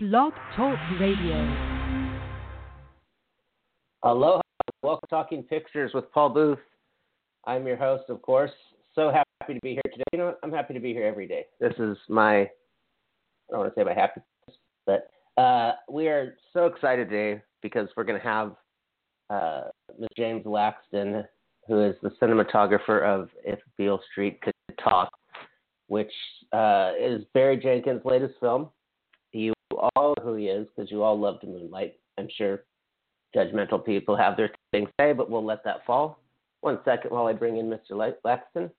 Blog Talk Radio. Aloha. Welcome to Talking Pictures with Paul Booth. I'm your host, of course. So happy to be here today. You know, what? I'm happy to be here every day. This is my, I don't want to say my happiness, but uh, we are so excited today because we're going to have uh, Ms. James Laxton, who is the cinematographer of If Beale Street Could Talk, which uh, is Barry Jenkins' latest film. All who he is because you all loved Moonlight. I'm sure judgmental people have their things to say, but we'll let that fall. One second while I bring in Mr. Laxton.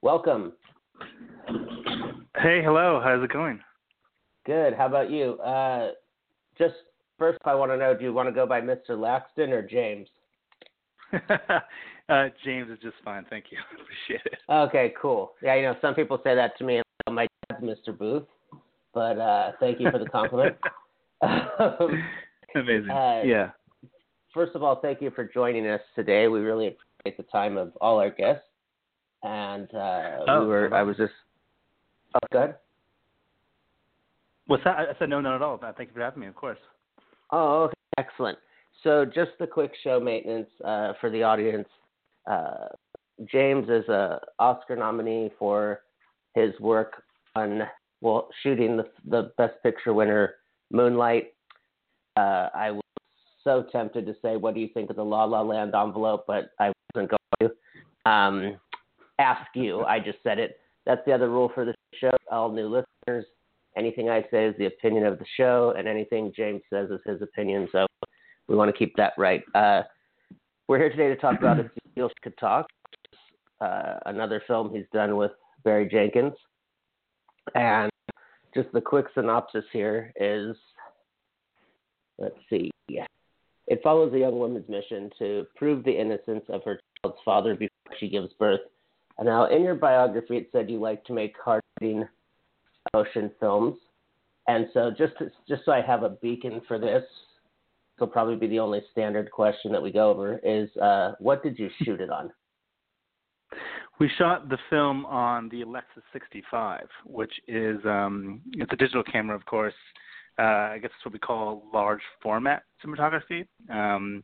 Welcome. Hey, hello. How's it going? Good. How about you? Uh, just first, I want to know: Do you want to go by Mr. Laxton or James? uh, James is just fine. Thank you. Appreciate it. Okay, cool. Yeah, you know, some people say that to me. My dad's Mr. Booth, but uh, thank you for the compliment. um, Amazing. Uh, yeah. First of all, thank you for joining us today. We really appreciate the time of all our guests. And uh, Oh, we were, I was just, oh, good. What's that? I said no, not at all. Thank you for having me. Of course. Oh, okay. excellent. So, just the quick show maintenance uh, for the audience. Uh, James is a Oscar nominee for his work on well shooting the the Best Picture winner Moonlight. Uh, I was so tempted to say, "What do you think of the La La Land envelope?" but I wasn't going to um, ask you. I just said it. That's the other rule for the show. All new listeners, anything I say is the opinion of the show, and anything James says is his opinion. So we want to keep that right. Uh, we're here today to talk about If Beale Could Talk, uh, another film he's done with Barry Jenkins. And just the quick synopsis here is let's see. It follows a young woman's mission to prove the innocence of her child's father before she gives birth. And now, in your biography, it said you like to make hard hitting emotion films. And so, just to, just so I have a beacon for this, will probably be the only standard question that we go over is uh, what did you shoot it on? We shot the film on the Alexa 65, which is um, it's a digital camera, of course. Uh, I guess it's what we call large format cinematography. Um,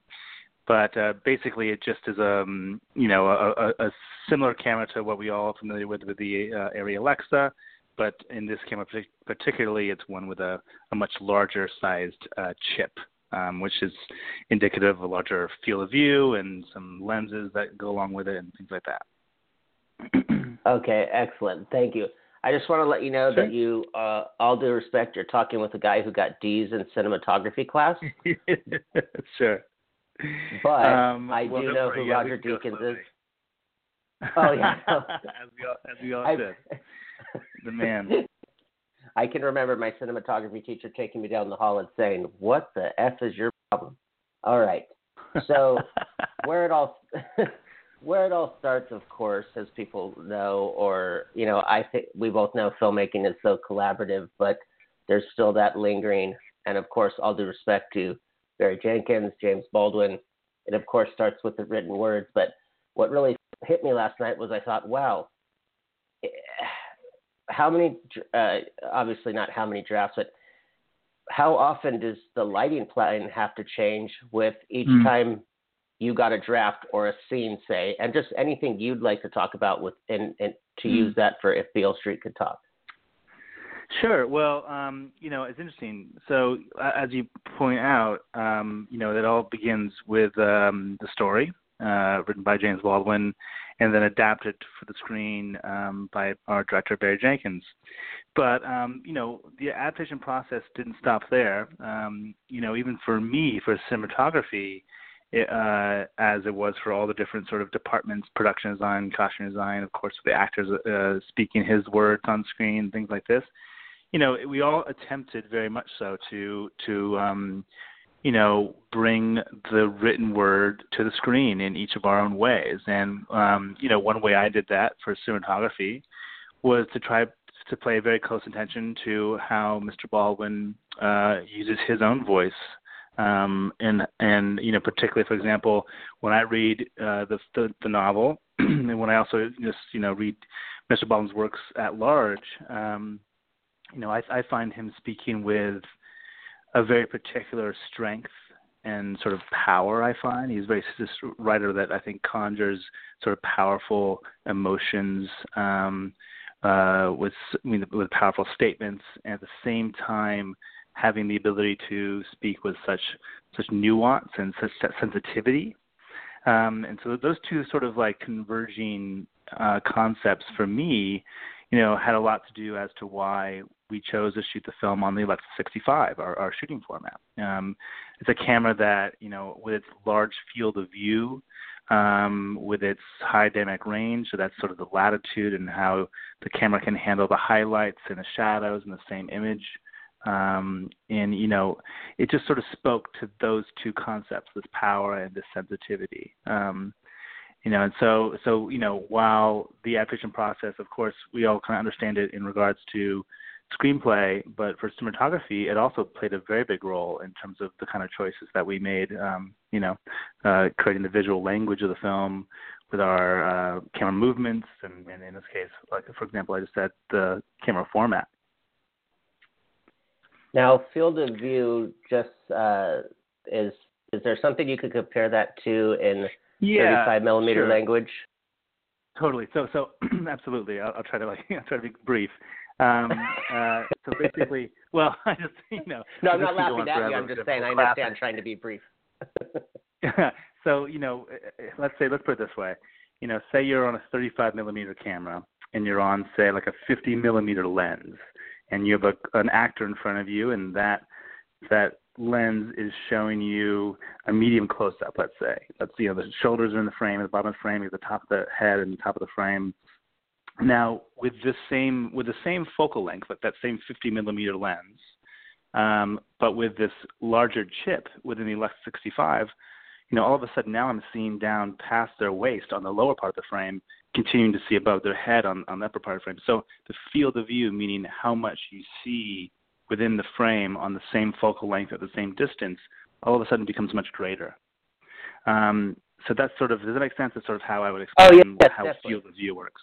but uh, basically, it just is a um, you know a, a, a similar camera to what we all are familiar with with the uh, Arri Alexa, but in this camera particularly, it's one with a, a much larger sized uh, chip, um, which is indicative of a larger field of view and some lenses that go along with it and things like that. okay, excellent. Thank you. I just want to let you know Sure. that you, uh, all due respect, you're talking with a guy who got D's in cinematography class. sure. But Um, I well, do know who yeah, Roger Deakins is. Oh, yeah. as we all, as we all I, said, the man. I can remember my cinematography teacher taking me down the hall and saying, "What the f is your problem?" All right. So where it all where it all starts, of course, as people know, or you know, I think we both know filmmaking is so collaborative, but there's still that lingering. And of course, all due respect to Barry Jenkins, James Baldwin, it of course starts with the written words. But what really hit me last night was I thought, wow, eh, how many? Uh, obviously, not how many drafts, but how often does the lighting plan have to change with each Hmm. time you got a draft or a scene, say, and just anything you'd like to talk about with and, and to Hmm. use that for if Beale Street could talk. Sure. Well, um, you know, it's interesting. So, uh, as you point out, um, you know, it all begins with um, the story uh, written by James Baldwin, and then adapted for the screen um, by our director Barry Jenkins. But um, you know, the adaptation process didn't stop there. Um, you know, even for me, for cinematography, uh, as it was for all the different sort of departments, production design, costume design, of course, the actors uh, speaking his words on screen, things like this. You know, we all attempted very much so to to um, you know bring the written word to the screen in each of our own ways. And um, you know, one way I did that for cinematography was to try to play very close attention to how Mr. Baldwin uh, uses his own voice um, and and you know particularly for example when I read uh, the, the the novel and when I also just you know read Mr. Baldwin's works at large, um, you know, I, I find him speaking with a very particular strength and sort of power. I find he's a very this writer that I think conjures sort of powerful emotions um, uh, with I mean, with powerful statements, and at the same time having the ability to speak with such such nuance and such sensitivity. Um, and so those two sort of like converging uh, concepts for me, you know, had a lot to do as to why we chose to shoot the film on the Alexa 65, our, our shooting format. Um, it's a camera that, you know, with its large field of view, um, with its high dynamic range, so that's sort of the latitude and how the camera can handle the highlights and the shadows in the same image. Um, and you know, it just sort of spoke to those two concepts: this power and this sensitivity. Um, you know, and so so you know, while the adaptation process, of course, we all kind of understand it in regards to screenplay, but for cinematography, it also played a very big role in terms of the kind of choices that we made. Um, you know, uh, creating the visual language of the film with our uh, camera movements, and, and in this case, like for example, I just said the camera format. Now, field of view just uh, is is there something you could compare that to in yeah, 35 millimeter sure. language? Totally. So so absolutely. I'll, I'll, try to like I'll try to be brief. Um, uh, so basically, well, I just you know. No, I'm not laughing at you. I'm just saying I understand trying to be brief. so you know, eh, let's say let's put it this way. You know, say you're on a 35 millimeter camera and you're on say like a 50 millimeter lens and you have a, an actor in front of you, and that that lens is showing you a medium close up. Let's say, let's you know the shoulders are in the frame, the bottom of the frame, at the top of the head, and the top of the frame. Now, with this same with the same focal length, like that same 50 millimeter lens, um, but with this larger chip within the Alexa 65, you know, all of a sudden now I'm seeing down past their waist on the lower part of the frame, continuing to see above their head on, on the upper part of the frame. So the field of view, meaning how much you see within the frame on the same focal length at the same distance, all of a sudden becomes much greater. Um, so that's sort of does that make sense? That's sort of how I would explain oh, yes, how definitely. field of view works.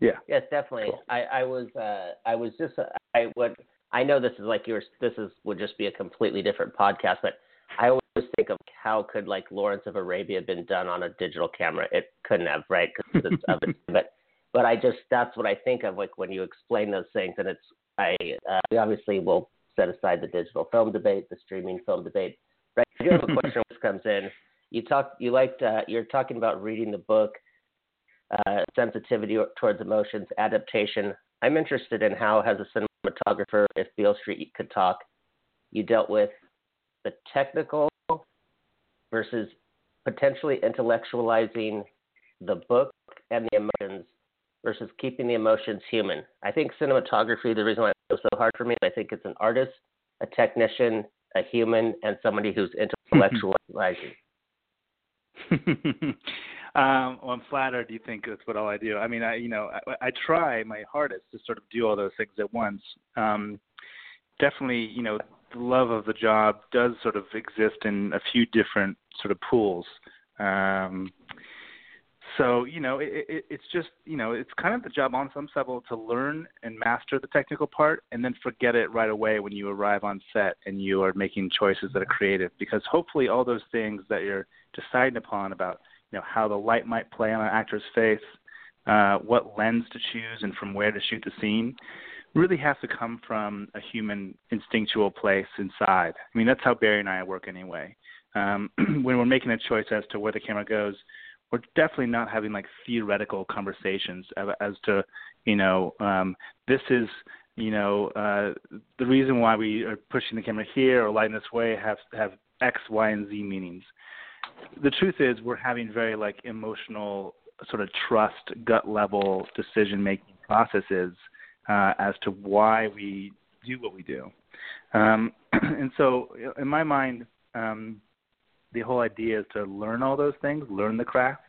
Yeah. Yes, definitely. Cool. I, I was uh, I was just I would I know this is like yours. This is would just be a completely different podcast, but I always think of how could like Lawrence of Arabia been done on a digital camera. It couldn't have, right? Because it's of it. But but I just that's what I think of like when you explain those things, and it's I uh, we obviously will set aside the digital film debate, the streaming film debate. Right? I do have a question which comes in. You talk you liked uh, you're talking about reading the book, uh, sensitivity towards emotions, adaptation. I'm interested in how, as a cinematographer, if Beale Street could talk, you dealt with the technical versus potentially intellectualizing the book and the emotions versus keeping the emotions human. I think cinematography, the reason why it was so hard for me, I think it's an artist, a technician, a human, and somebody who's intellectualizing. um, well, I'm flattered. You think that's what all I do? I mean, I you know I, I try my hardest to sort of do all those things at once. Um, definitely, you know, the love of the job does sort of exist in a few different sort of pools. Um, so you know, it, it, it's just you know, it's kind of the job on some level to learn and master the technical part, and then forget it right away when you arrive on set and you are making choices that are creative. Because hopefully, all those things that you're deciding upon about you know how the light might play on an actor's face, uh, what lens to choose, and from where to shoot the scene really has to come from a human instinctual place inside. I mean, that's how Barry and I work anyway. Um, when we're making a choice as to where the camera goes, we're definitely not having like theoretical conversations as to, you know, um, this is, you know, uh, the reason why we are pushing the camera here or lighting this way have have X, Y, and Z meanings. The truth is, we're having very like emotional, sort of trust, gut level decision making processes uh, as to why we do what we do. Um, and so, in my mind, um, the whole idea is to learn all those things, learn the craft,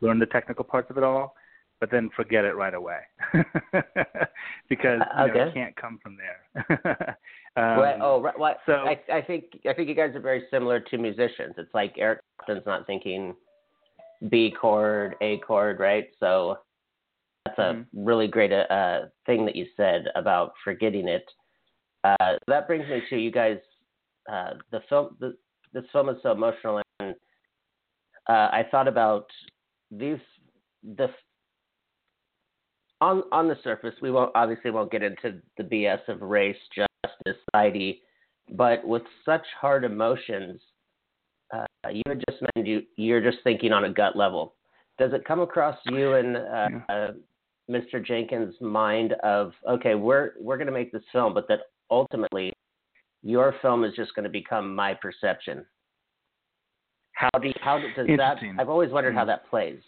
learn the technical parts of it all, but then forget it right away because you, know, it can't come from there. um, well, oh, right. Well, so I, I think I think you guys are very similar to musicians. It's like Eric Clapton's not thinking B chord, A chord, right? So that's a Mhm. really great uh, thing that you said about forgetting it. Uh, that brings me to you guys. Uh, the film, the, this film is so emotional, and uh, I thought about these. The on on the surface, we won't obviously won't get into the BS of race, justice, society, but with such hard emotions, uh, you just you you're just thinking on a gut level. Does it come across you and uh, uh, Mr. Jenkins' mind of okay, we're we're going to make this film, but that ultimately your film is just going to become my perception? How do you, how does that? I've always wondered how Mm. that plays.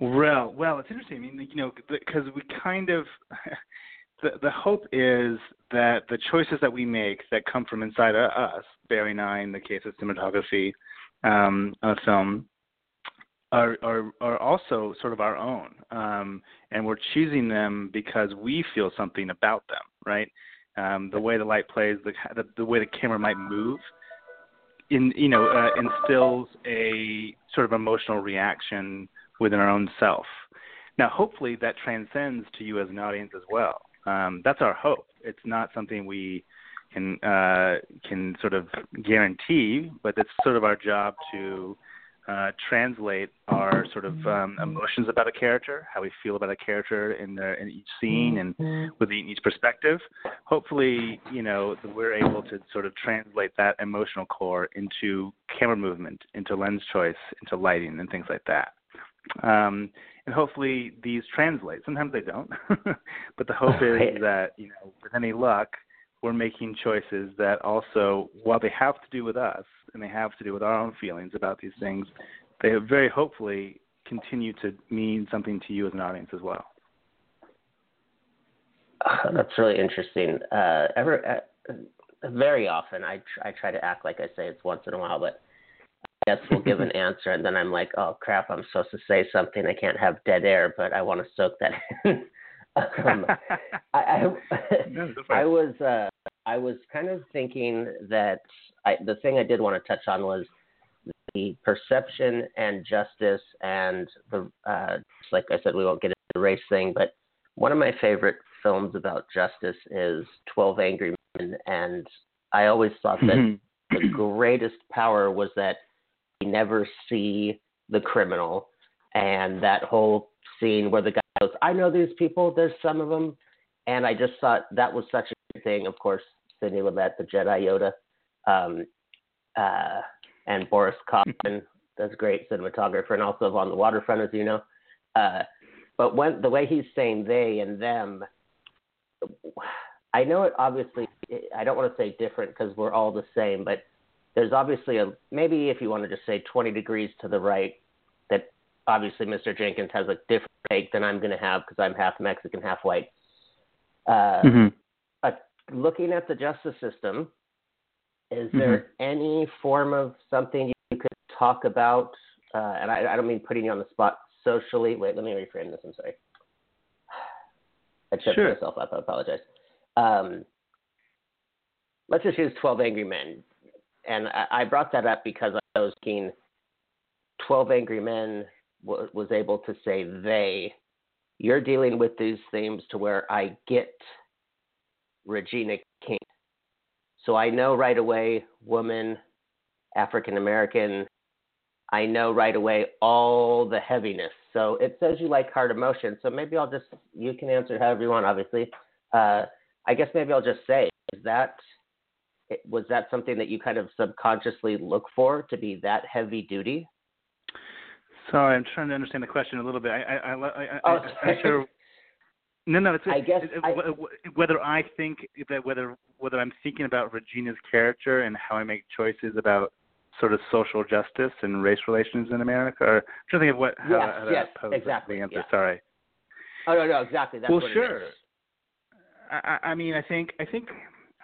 Well, well, it's interesting. I mean, you know, because we kind of the the hope is that the choices that we make that come from inside of us, Barry Nine, the case of cinematography, um, a film, are are are also sort of our own, um, and we're choosing them because we feel something about them, right? Um, the way the light plays, the the, the way the camera might move, in you know, uh, instills a sort of emotional reaction within our own self. Now, hopefully, that transcends to you as an audience as well. Um, that's our hope. It's not something we can uh, can sort of guarantee, but it's sort of our job to uh, translate our sort of um, emotions about a character, how we feel about a character in the in each scene and within each perspective. Hopefully, you know, we're able to sort of translate that emotional core into camera movement, into lens choice, into lighting, and things like that. Um, and hopefully these translate. Sometimes they don't, but the hope is that you know, with any luck, we're making choices that also, while they have to do with us and they have to do with our own feelings about these things, they have very hopefully continue to mean something to you as an audience as well. Oh, that's really interesting. Uh, ever, uh, very often, I tr- I try to act like I say it's once in a while, but I guess we'll give an answer, and then I'm like, oh crap, I'm supposed to say something. I can't have dead air, but I want to soak that in. um, I, I, No, go for I was uh, I was kind of thinking that I, the thing I did want to touch on was the perception and justice and the uh, like I said, we won't get into the race thing, but one of my favorite films about justice is Twelve Angry Men, and I always thought that the greatest power was that we never see the criminal, and that whole scene where the guy goes, "I know these people. There's some of them," and I just thought that was such a thing. Of course, Sidney Lumet, the Jedi Yoda, um, uh, and Boris Kaufman, that's a great cinematographer, and also on the waterfront, as you know. Uh, but when the way he's saying they and them, I know it obviously. I don't want to say different because we're all the same, but there's obviously a maybe if you want to just say 20 degrees to the right that obviously Mr. Jenkins has a different take than I'm going to have because I'm half Mexican, half white. Uh, Mhm. uh, looking at the justice system, is Mm-hmm. there any form of something you could talk about? Uh, and I, I don't mean putting you on the spot socially. Wait, let me reframe this. I'm sorry. I tripped Sure. myself up. I apologize. Um, let's just use 12 Angry Men. And I, I brought that up because I was keen. 12 Angry Men w- was able to say they. You're dealing with these themes to where I get Regina King. So I know right away, woman, African American. I know right away all the heaviness. So it says you like hard emotion. So maybe I'll just, you can answer however you want, obviously. Uh, I guess maybe I'll just say, is that, was that something that you kind of subconsciously look for to be that heavy duty? Sorry, I'm trying to understand the question a little bit. I, I, I, I, I Oh, I'm sorry. sure. No, no. It's, I guess it- I- wh- wh- whether I think that whether whether I'm thinking about Regina's character and how I make choices about sort of social justice and race relations in America, or I'm trying to think of what how, Yes, how yes, pose exactly, the answer. yeah. Sorry. Oh, no, no, exactly. That's well, what sure. I, I I mean, I think I think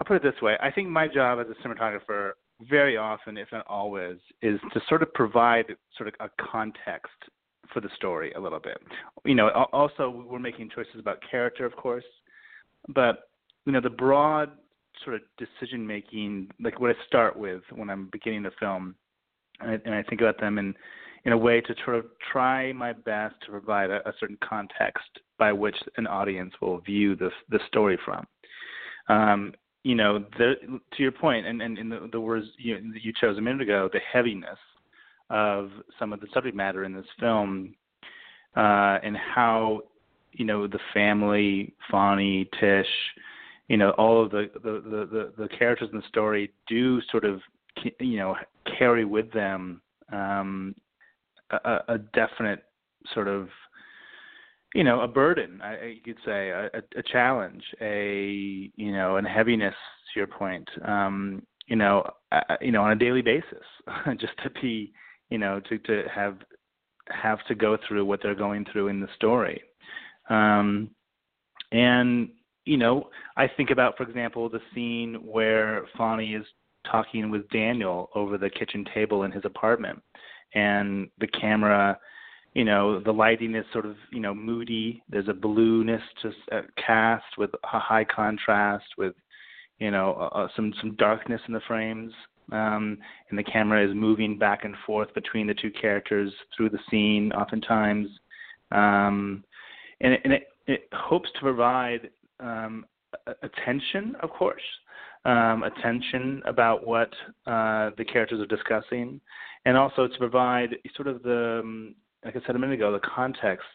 I'll put it this way. I think my job as a cinematographer, very often, if not always, is to sort of provide sort of a context for the story a little bit. You know, also we're making choices about character, of course, but you know, the broad sort of decision making, like what I start with when I'm beginning the film, and I, and I think about them in in a way to sort of try my best to provide a, a certain context by which an audience will view the the story from. Um, you know, the, to your point, and, and in the, the words you, you chose a minute ago, the heaviness of some of the subject matter in this film, uh, and how you know the family, Fonny, Tish, you know, all of the the, the the the characters in the story do sort of you know carry with them um, a, a definite sort of you know a burden I, you could say a, a challenge a you know and heaviness to your point. Um you know uh, you know on a daily basis just to be you know to to have have to go through what they're going through in the story. Um and you know i think about for example the scene where Fonny is talking with Daniel over the kitchen table in his apartment and the camera you know the lighting is sort of you know moody. There's a blueness to uh, cast with a high contrast with you know uh, some some darkness in the frames um and the camera is moving back and forth between the two characters through the scene oftentimes. Um and it, and it, it hopes to provide um attention of course um attention about what uh the characters are discussing and also to provide sort of the um, like I said a minute ago, the context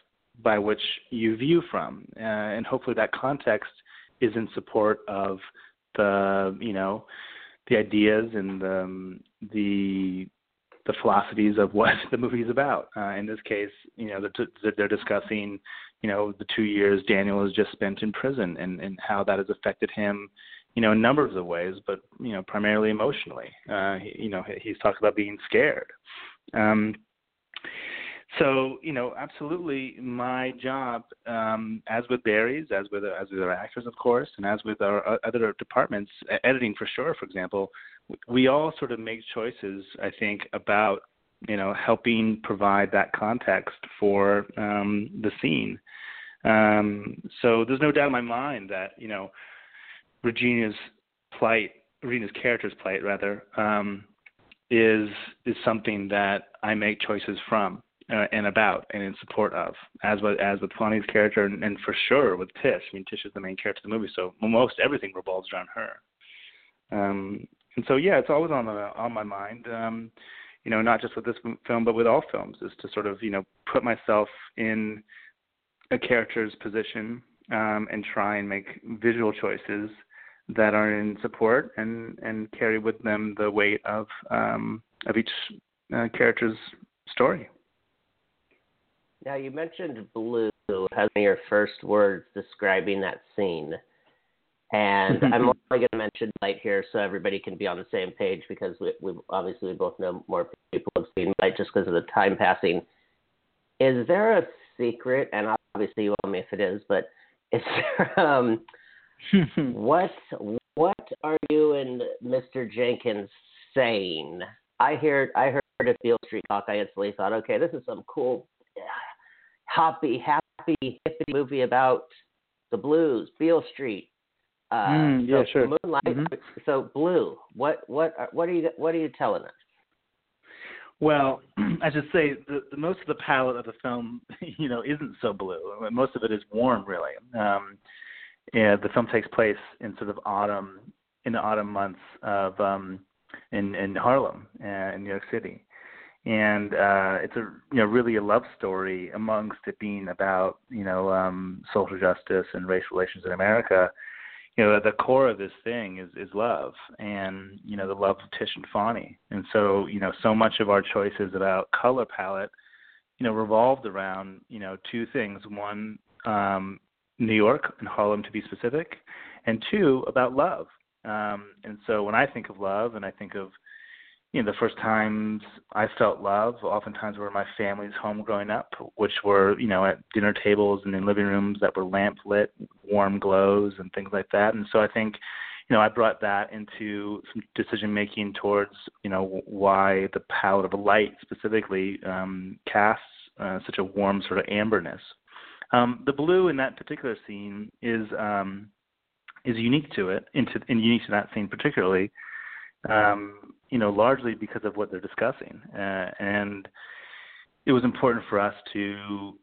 by which you view from, uh, and hopefully that context is in support of the you know the ideas and the um, the, the philosophies of what the movie is about. Uh, in this case, you know they're, they're discussing you know the two years Daniel has just spent in prison and and how that has affected him you know, in numbers of ways, but you know, primarily emotionally. Uh, he, you know, he's talked about being scared. Um, so you know, absolutely, my job, um, as with Barry's, as with as with our actors, of course, and as with our other departments, editing for sure, for example, we all sort of make choices. I think about you know helping provide that context for um, the scene. Um, so there's no doubt in my mind that you know Regina's plight, Regina's character's plight rather, um, is is something that I make choices from uh, and about and in support of, as with as with Fonny's character, and, and for sure with Tish. I mean, Tish is the main character of the movie, so most everything revolves around her. Um, and so, yeah, it's always on the on my mind. Um, you know, not just with this film, but with all films, is to sort of you know put myself in a character's position um, and try and make visual choices that are in support and and carry with them the weight of um, of each uh, character's story. Now you mentioned blue as your first words describing that scene, and I'm only going to mention light here so everybody can be on the same page because we, we obviously we both know more people have seen light just because of the time passing. Is there a secret? And obviously you tell me if it is, but is there um, what what are you and Mr. Jenkins saying? I heard I heard a Beale Street talk. I instantly thought, okay, this is some cool, happy, happy, hippie movie about the blues, Beale Street. Uh, mm, yeah, so sure. Moonlight. Mm-hmm. So blue. What what what are you what are you telling us? Well, I should say the, the most of the palette of the film, you know, isn't so blue. Most of it is warm, really. Um, and the film takes place in sort of autumn in the autumn months of um in in Harlem uh, in New York City and uh it's a you know really a love story amongst it being about you know um social justice and race relations in America. You know at the core of this thing is is love and you know the love of Tish and Fonny and so you know so much of our choices about color palette you know revolved around you know two things. One um New York and Harlem to be specific, and two about love. Um, and so when I think of love, and I think of you know the first times I felt love, oftentimes were my family's home growing up, which were you know at dinner tables and in living rooms that were lamp lit, warm glows and things like that. And so I think you know I brought that into some decision making towards you know why the palette of light specifically um, casts uh, such a warm sort of amberness um, the blue in that particular scene is um, is unique to it, into and unique to that scene particularly. Um, you know, largely because of what they're discussing, uh, and it was important for us to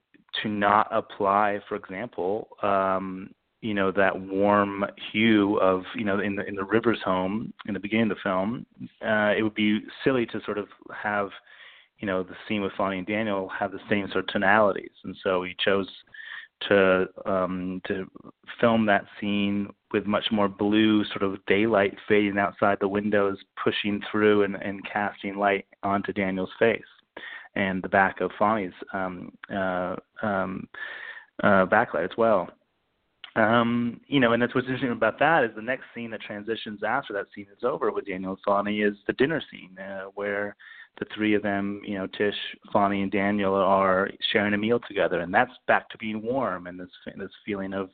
to not apply, for example, um, you know that warm hue of you know in the in the Rivers home in the beginning of the film. Uh, it would be silly to sort of have you know the scene with Fonny and Daniel have the same sort of tonalities, and so we chose to um, to film that scene with much more blue sort of daylight fading outside the windows, pushing through and, and casting light onto Daniel's face and the back of Fonny's um, uh, um, uh, backlight as well. Um, you know, and that's what's interesting about that is the next scene that transitions after that scene is over with Daniel and Fonny is the dinner scene uh, where the three of them, you know, Tish, Fonny, and Daniel are sharing a meal together, and that's back to being warm and this this feeling of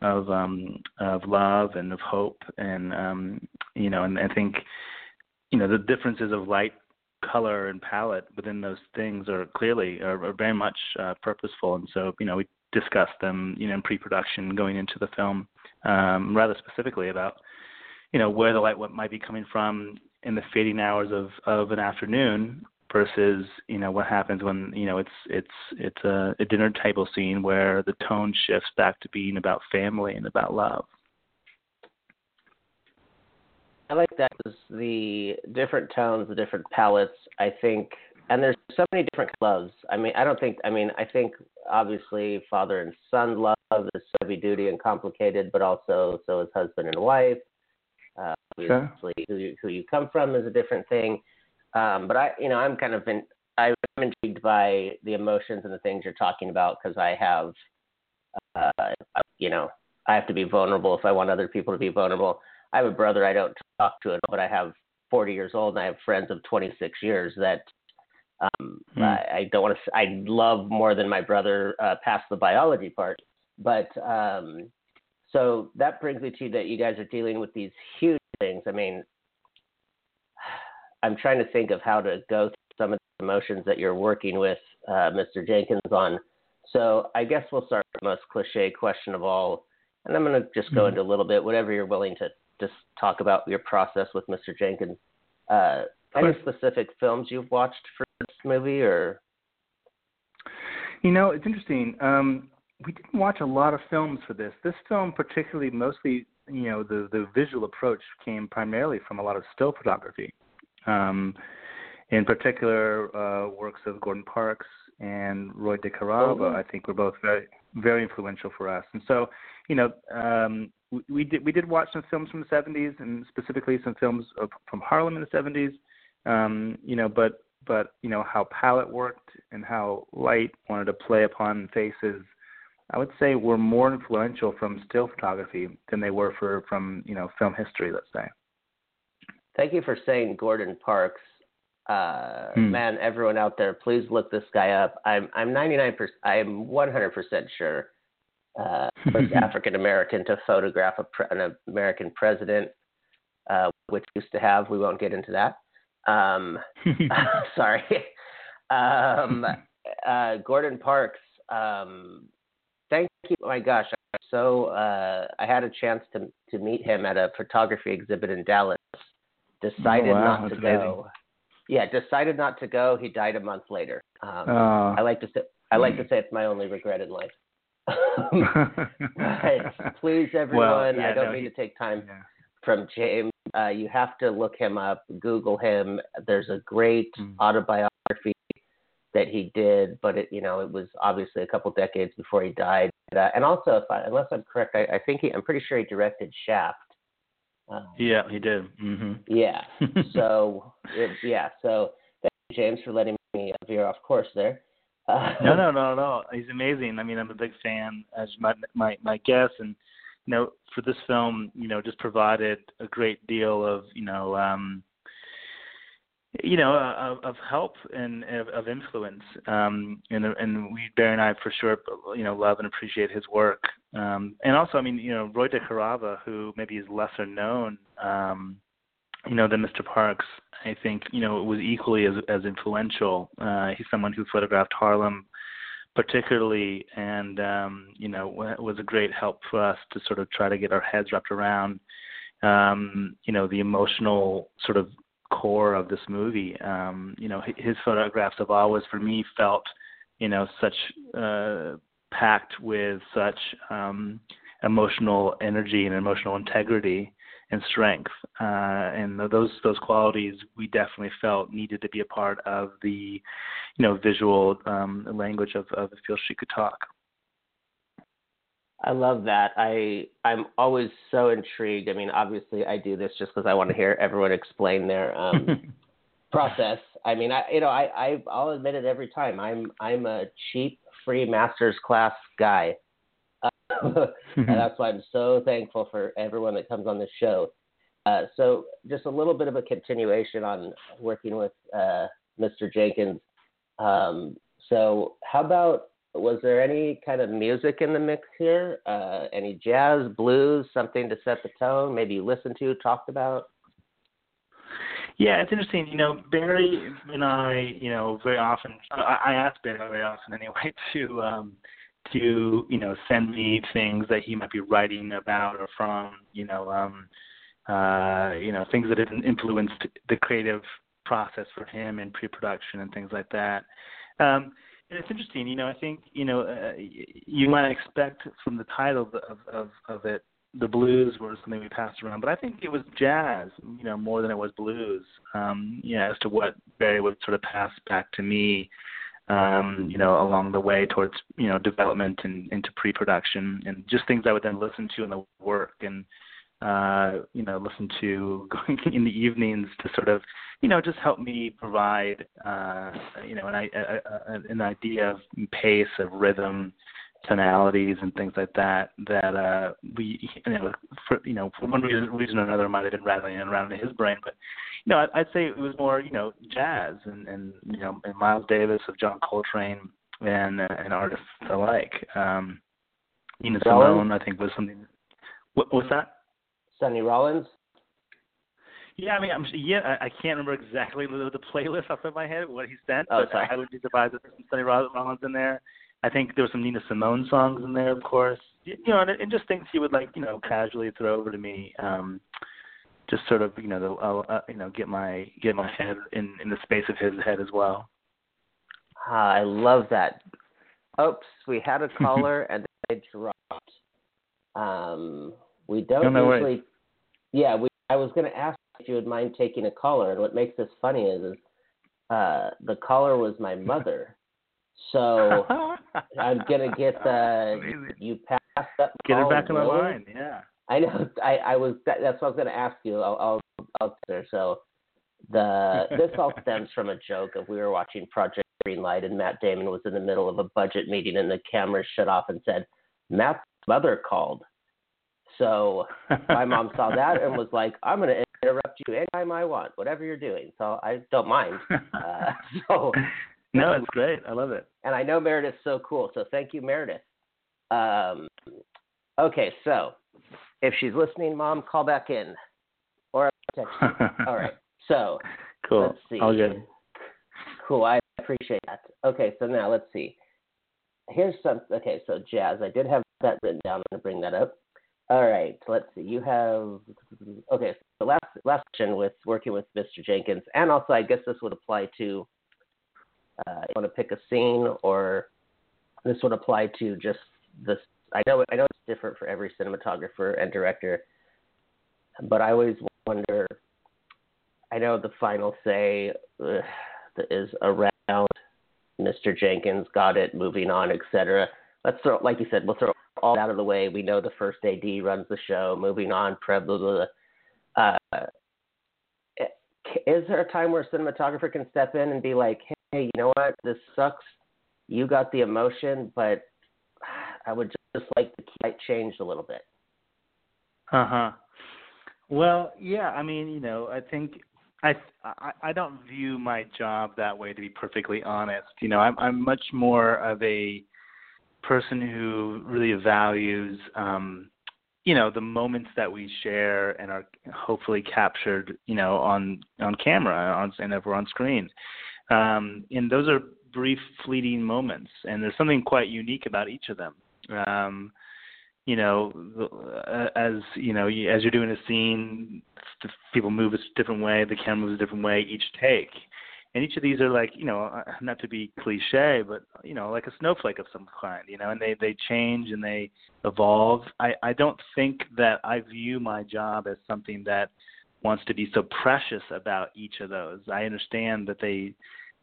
of um of love and of hope and um you know and I think you know the differences of light color and palette within those things are clearly are, are very much uh, purposeful. And so you know we discussed them, you know, in pre-production going into the film, um, rather specifically about, you know, where the light might be coming from in the fading hours of of an afternoon versus you know what happens when you know it's it's it's a, a dinner table scene where the tone shifts back to being about family and about love. I like that. Because the different tones, the different palettes. I think and there's so many different loves. I mean, I don't think. I mean, I think obviously father and son love is heavy duty and complicated, but also so is husband and wife. Uh, obviously, sure. who you, who you come from is a different thing. Um, but I, you know, I'm kind of in. I'm intrigued by the emotions and the things you're talking about because I have, uh, you know, I have to be vulnerable if I want other people to be vulnerable. I have a brother I don't talk to, but I have 40 years old and I have friends of 26 years that um, mm. I, I, don't want to. I love more than my brother uh, past the biology part, but um, so that brings me to that you guys are dealing with these huge things. I mean, I'm trying to think of how to go through some of the emotions that you're working with, uh, Mr. Jenkins, on. So I guess we'll start with the most cliche question of all, and I'm going to just go mm. into a little bit, whatever you're willing to just talk about your process with Mr. Jenkins. Uh, any specific films you've watched for this movie, or? You know, it's interesting. Um, we didn't watch a lot of films for this. This film, particularly, mostly, you know, the the visual approach came primarily from a lot of still photography. Um, in particular, uh, works of Gordon Parks and Roy DeCarava, oh, I think, were both very very influential for us. And so, you know, um, we, we did we did watch some films from the 70s, and specifically some films from Harlem in the 70s. Um, you know, but but you know how palette worked and how light wanted to play upon faces. I would say were more influential from still photography than they were for from you know film history. Let's say. Thank you for saying Gordon Parks. Uh, hmm. Man, everyone out there, please look this guy up. I'm I'm 99 percent. I'm 100 percent sure. Uh, first African American to photograph a pre- an American president, uh, which used to have. We won't get into that. Um, sorry. Um, uh, Gordon Parks. Um, thank you. Oh my gosh. So uh, I had a chance to to meet him at a photography exhibit in Dallas. Decided oh, wow. not to go. Yeah, decided not to go. He died a month later. Um, oh. I like to say I like to say it's my only regret in life. please, everyone. Well, yeah, I don't no, mean he, to take time yeah. from James uh, you have to look him up, Google him. There's a great mm. autobiography that he did, but it, you know, it was obviously a couple decades before he died. Uh, and also, if I, unless I'm correct, I, I think he, I'm pretty sure he directed Shaft. Um, yeah, he did. Mm-hmm. Yeah. so, it, yeah. So, thank you, James, for letting me veer off course there. Uh, no, no, no, no. He's amazing. I mean, I'm a big fan, as my my my guess, and you know, for this film, you know, just provided a great deal of, you know, um, you know, of, of help and of, of influence. Um, and and we Barry and I for sure, you know, love and appreciate his work. Um, and also, I mean, you know, Roy DeCarava, who maybe is lesser known, um, you know, than Mr. Parks. I think you know was equally as as influential. Uh, he's someone who photographed Harlem particularly, and um, you know, was a great help for us to sort of try to get our heads wrapped around, um, you know, the emotional sort of core of this movie. Um, you know, his photographs have always, for me, felt, you know, such uh, packed with such um, emotional energy and emotional integrity and strength. Uh, and those those qualities we definitely felt needed to be a part of the, you know, visual um, language of, of Beale Street Could Talk. I love that. I I'm always so intrigued. I mean, obviously, I do this just because I want to hear everyone explain their um, process. I mean, I you know, I, I I'll admit it every time. I'm I'm a cheap free master's class guy, and that's why I'm so thankful for everyone that comes on the show. Uh, so, just a little bit of a continuation on working with uh, Mr. Jenkins. Um, so, how about was there any kind of music in the mix here? Uh, any jazz, blues, something to set the tone? Maybe you listened to, talked about? Yeah, it's interesting. You know, Barry and I, you know, very often I, I ask Barry very often anyway to um to you know send me things that he might be writing about or from you know um uh you know things that have influenced the creative process for him in pre-production and things like that. Um and it's interesting, you know. I think you know uh, you might expect from the title of, of of it, the blues were something we passed around, but I think it was jazz, you know, more than it was blues. Um, yeah, as to what Barry would sort of pass back to me, um, you know, along the way towards you know development and into pre-production, and just things I would then listen to in the work and uh, you know, listen to going in the evenings to sort of, you know, just help me provide, uh, you know, an, a, a, an idea of pace, of rhythm, tonalities, and things like that. That uh, we, you know, for you know, for one reason, reason or another, might have been rattling around in his brain, but you know, I'd say it was more, you know, jazz and and you know, and Miles Davis of John Coltrane and uh, and artists alike. Um, Nina Simone, I think, was something. What was that? Sonny Rollins? Yeah, I mean, I'm yeah, I, I can't remember exactly the, the playlist off the top of my head what he sent, oh, but sorry. I would be surprised if there's some Sonny Rollins in there. I think there were some Nina Simone songs in there, of course. You know, and, and just things he would like, you know, casually throw over to me. Um, just sort of, you know, the, uh, uh, you know, get my get my head in in the space of his head as well. Ah, I love that. Oops, we had a caller and they dropped. Um, we don't no, no usually. Way. Yeah, we. I was going to ask if you would mind taking a caller, and what makes this funny is, is uh, the caller was my mother. So I'm gonna get uh, you passed up. Get her back in the line. Yeah. I know. I, I was. That, that's what I was gonna ask you. I'll. I'll, I'll there. So the this all stems from a joke of we were watching Project Greenlight and Matt Damon was in the middle of a budget meeting and the camera shut off and said Matt's mother called so my mom saw that and was like, "I'm going to interrupt you anytime I want, whatever you're doing." So I don't mind. Uh, so no, it's great. I love it. And I know Meredith's so cool. So thank you, Meredith. Um, okay, so if she's listening, mom, call back in or text. All right. So cool. Let's see. All good. Cool. I appreciate that. Okay, so now let's see. Here's some. Okay, so jazz. I did have that written down. I'm going to bring that up. All right, let's see. You have okay. So last last question with working with Mr. Jenkins, and also I guess this would apply to. Uh, you want to pick a scene, or this would apply to just this. I know I know it's different for every cinematographer and director, but I always wonder. I know the final say is around Mr. Jenkins, got it, moving on, etc. Let's throw, like you said, we'll throw all out of the way. We know the first AD runs the show. Moving on, blah, blah, blah. Uh, is there a time where a cinematographer can step in and be like, hey, you know what? This sucks. You got the emotion, but I would just like the light changed a little bit. Uh huh. Well, yeah. I mean, you know, I think I, I I don't view my job that way. To be perfectly honest, you know, I'm I'm much more of a person who really values um you know the moments that we share and are hopefully captured you know on on camera on and we're on screen um and those are brief fleeting moments and there's something quite unique about each of them um you know, uh, as you know, as you're doing a scene, people move a different way, the camera moves a different way each take, and each of these are like, you know, uh, not to be cliche, but you know, like a snowflake of some kind, you know, and they they change and they evolve. I I don't think that I view my job as something that wants to be so precious about each of those. I understand that they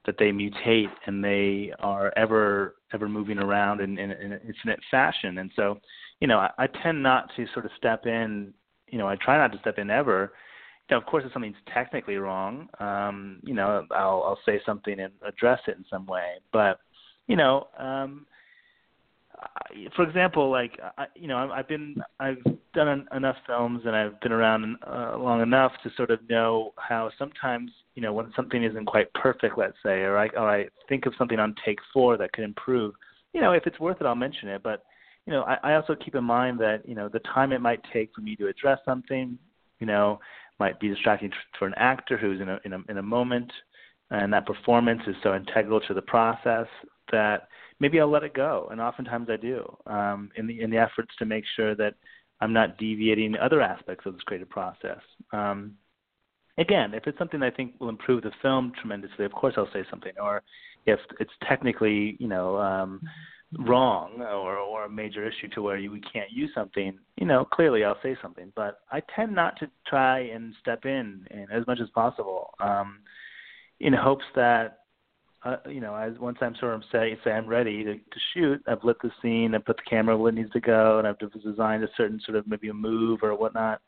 that they mutate and they are ever ever moving around in, in, in an infinite fashion. And so, you know, I, I tend not to sort of step in. You know, I try not to step in ever. You of course, if something's technically wrong, um, you know, I'll I'll say something and address it in some way. But, you know, um, for example, like I, you know, I've been I've done en- enough films and I've been around uh, long enough to sort of know how sometimes you know when something isn't quite perfect, let's say, or I or I think of something on take four that could improve. You know, if it's worth it, I'll mention it. But you know, I, I also keep in mind that you know the time it might take for me to address something, you know, might be distracting for an actor who's in a in a in a moment, and that performance is so integral to the process that maybe I'll let it go, and oftentimes I do um, in the in the efforts to make sure that I'm not deviating other aspects of this creative process. Um, again, if it's something I think will improve the film tremendously, of course I'll say something. Or if it's technically, you know, um, wrong or or a major issue to where you, we can't use something, you know, clearly I'll say something. But I tend not to try and step in, in as much as possible, um, in hopes that uh, you know, as once I'm sort of say say I'm ready to, to shoot, I've lit the scene, I've put the camera where it needs to go, and I've designed a certain sort of maybe a move or whatnot.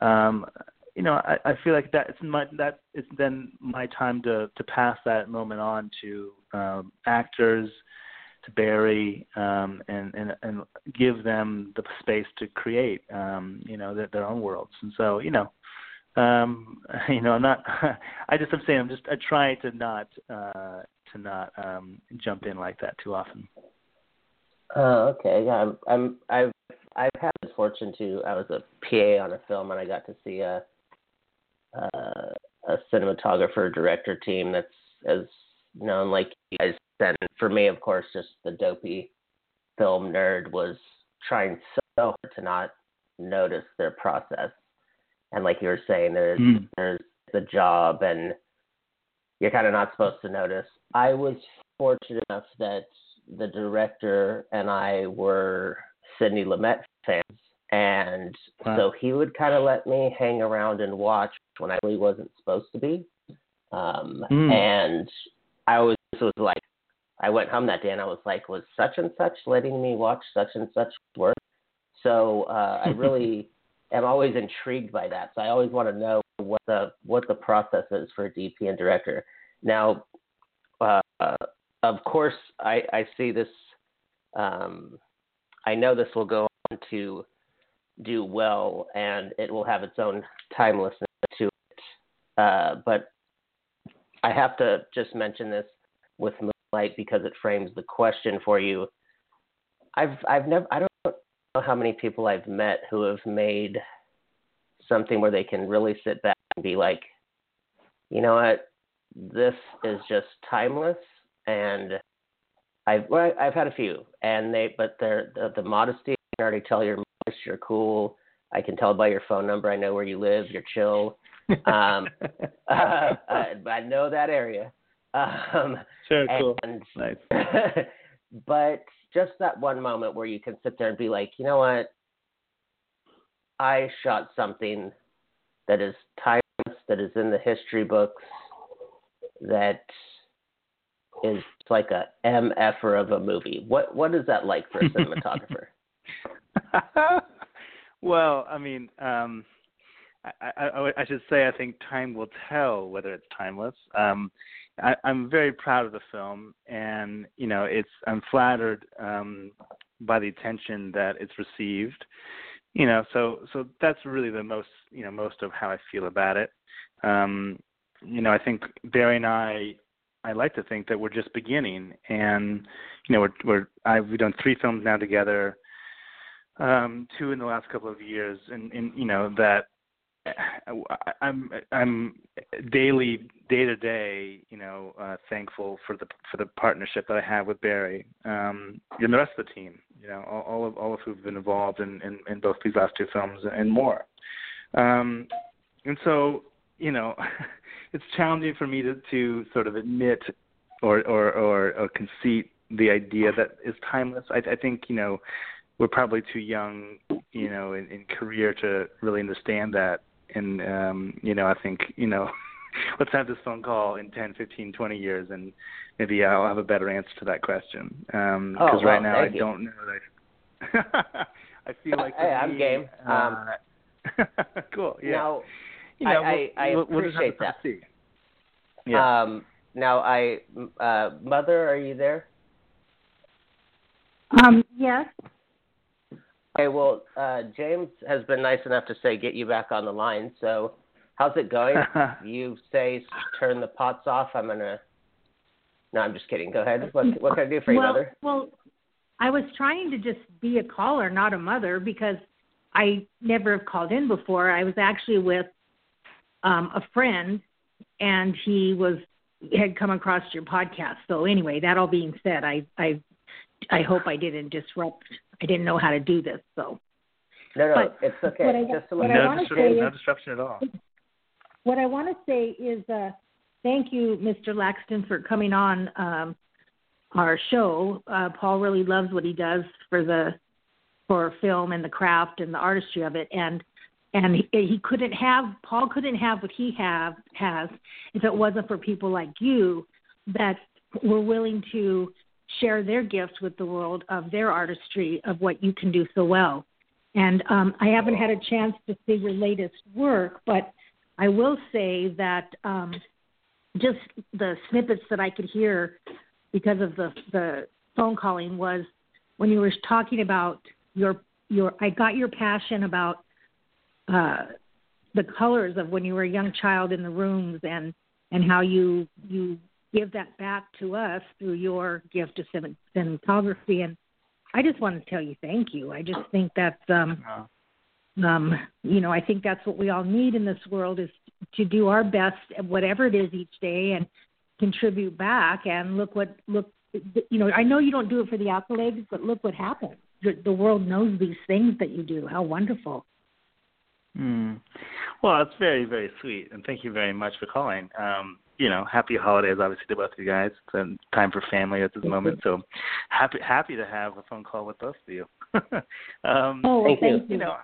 Um, you know, I, I feel like that it's my that it's then my time to to pass that moment on to um, actors, to Barry, um, and and and give them the space to create, um, you know, their, their own worlds. And so, you know, um you know i'm not i just i'm saying i'm just i try to not uh to not um jump in like that too often. Uh okay. Yeah i'm i'm i've i've had the fortune to i was a pa on a film and i got to see a uh, a cinematographer director team that's as known like you guys and for me of course just the dopey film nerd was trying so hard to not notice their process and like you were saying, there's mm. there's the job, and you're kind of not supposed to notice. I was fortunate enough that the director and I were Sidney Lumet fans, and wow. so he would kind of let me hang around and watch when I really wasn't supposed to be. Um, mm. And I was was like, I went home that day and I was like, was such and such letting me watch such and such work? So uh, I really am always intrigued by that. So I always want to know what the what the process is for a DP and director. Now, uh, of course, I, I see this. Um, I know this will go on to do well, and it will have its own timelessness to it. Uh, but I have to just mention this with Moonlight because it frames the question for you. I've I've never I don't know how many people I've met who have made something where they can really sit back and be like, you know what, this is just timeless, and I've well, I've had a few, and they but they're the, the modesty. I can already tell you're modest, you're cool. I can tell by your phone number. I know where you live. You're chill. Um, uh, I, I know that area. Um, sure, cool. And, nice. but just that one moment where you can sit there and be like, you know what? I shot something that is timeless, that is in the history books, that is like a MFer of a movie. What what is that like for a cinematographer? well, I mean, um, I, I, I should say I think time will tell whether it's timeless. Um, I, I'm very proud of the film, and you know, it's I'm flattered um, by the attention that it's received. You know, so so that's really the most you know most of how I feel about it. Um, you know, I think Barry and I, I like to think that we're just beginning, and you know, we're we're I've we've done three films now together, um, two in the last couple of years, and and you know that I'm I'm daily day to day, you know, uh, thankful for the for the partnership that I have with Barry um, and the rest of the team. You know, all, all of all of who've been involved in, in, in both these last two films and more. Um, and so, you know, it's challenging for me to to sort of admit or or or, or concede the idea that is timeless. I, I think you know we're probably too young, you know, in, in career to really understand that. And um, you know, I think you know, let's have this phone call in 10, 15, 20 years, and maybe I'll have a better answer to that question. Because um, oh, well, right now I you. don't know that. I feel like hey, I'm me, game. Um, uh, cool. Yeah. Now, you know, I, I, I we'll, we'll appreciate that. that. Yeah. Um, now, I, uh, mother, are you there? Um, yes. Okay, well, uh, James has been nice enough to say get you back on the line. So, how's it going? you say turn the pots off. I'm gonna. No, I'm just kidding. Go ahead. What what can I do for you, well, mother? Well, I was trying to just be a caller, not a mother, because I never have called in before. I was actually with um, a friend, and he was had come across your podcast. So anyway, that all being said, I I I hope I didn't disrupt I didn't know how to do this, so. No, no, But it's okay. I- Just to what let no, disruption, say no disruption at all. What I want to say is uh, thank you, Mr. Laxton, for coming on um, our show. Uh, Paul really loves what he does for the for film and the craft and the artistry of it, and and he, he couldn't have Paul couldn't have what he have has if it wasn't for people like you that were willing to share their gifts with the world of their artistry of what you can do so well. And um, I haven't had a chance to see your latest work, but I will say that um, just the snippets that I could hear because of the the phone calling was when you were talking about your your I got your passion about uh, the colors of when you were a young child in the rooms and and how you you give that back to us through your gift of cinematography and I just want to tell you thank you. I just think that's um um, you know, I think that's what we all need in this world is to do our best at whatever it is each day and contribute back. And look what look, you know, I know you don't do it for the accolades, but look what happens. The, the world knows these things that you do. How wonderful! Mm. Well, it's very, very sweet, and thank you very much for calling. Um, you know, happy holidays, obviously, to both of you guys. It's um, time for family at this moment, so happy, happy to have a phone call with both of you. um, Oh, Thank you. you. you know,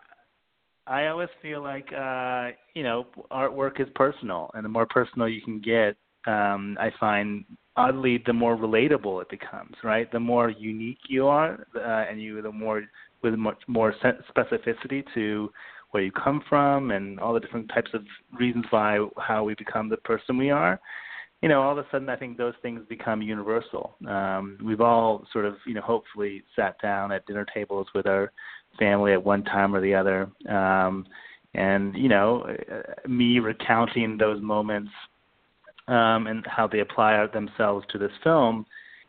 I always feel like uh, you know, artwork is personal, and the more personal you can get, um, I find oddly the more relatable it becomes. Right, the more unique you are, uh, and you the more with much more sen- specificity to where you come from and all the different types of reasons why how we become the person we are you know all of a sudden i think those things become universal. Um we've all sort of you know hopefully sat down at dinner tables with our family at one time or the other. Um and you know uh, me recounting those moments um and how they apply themselves to this film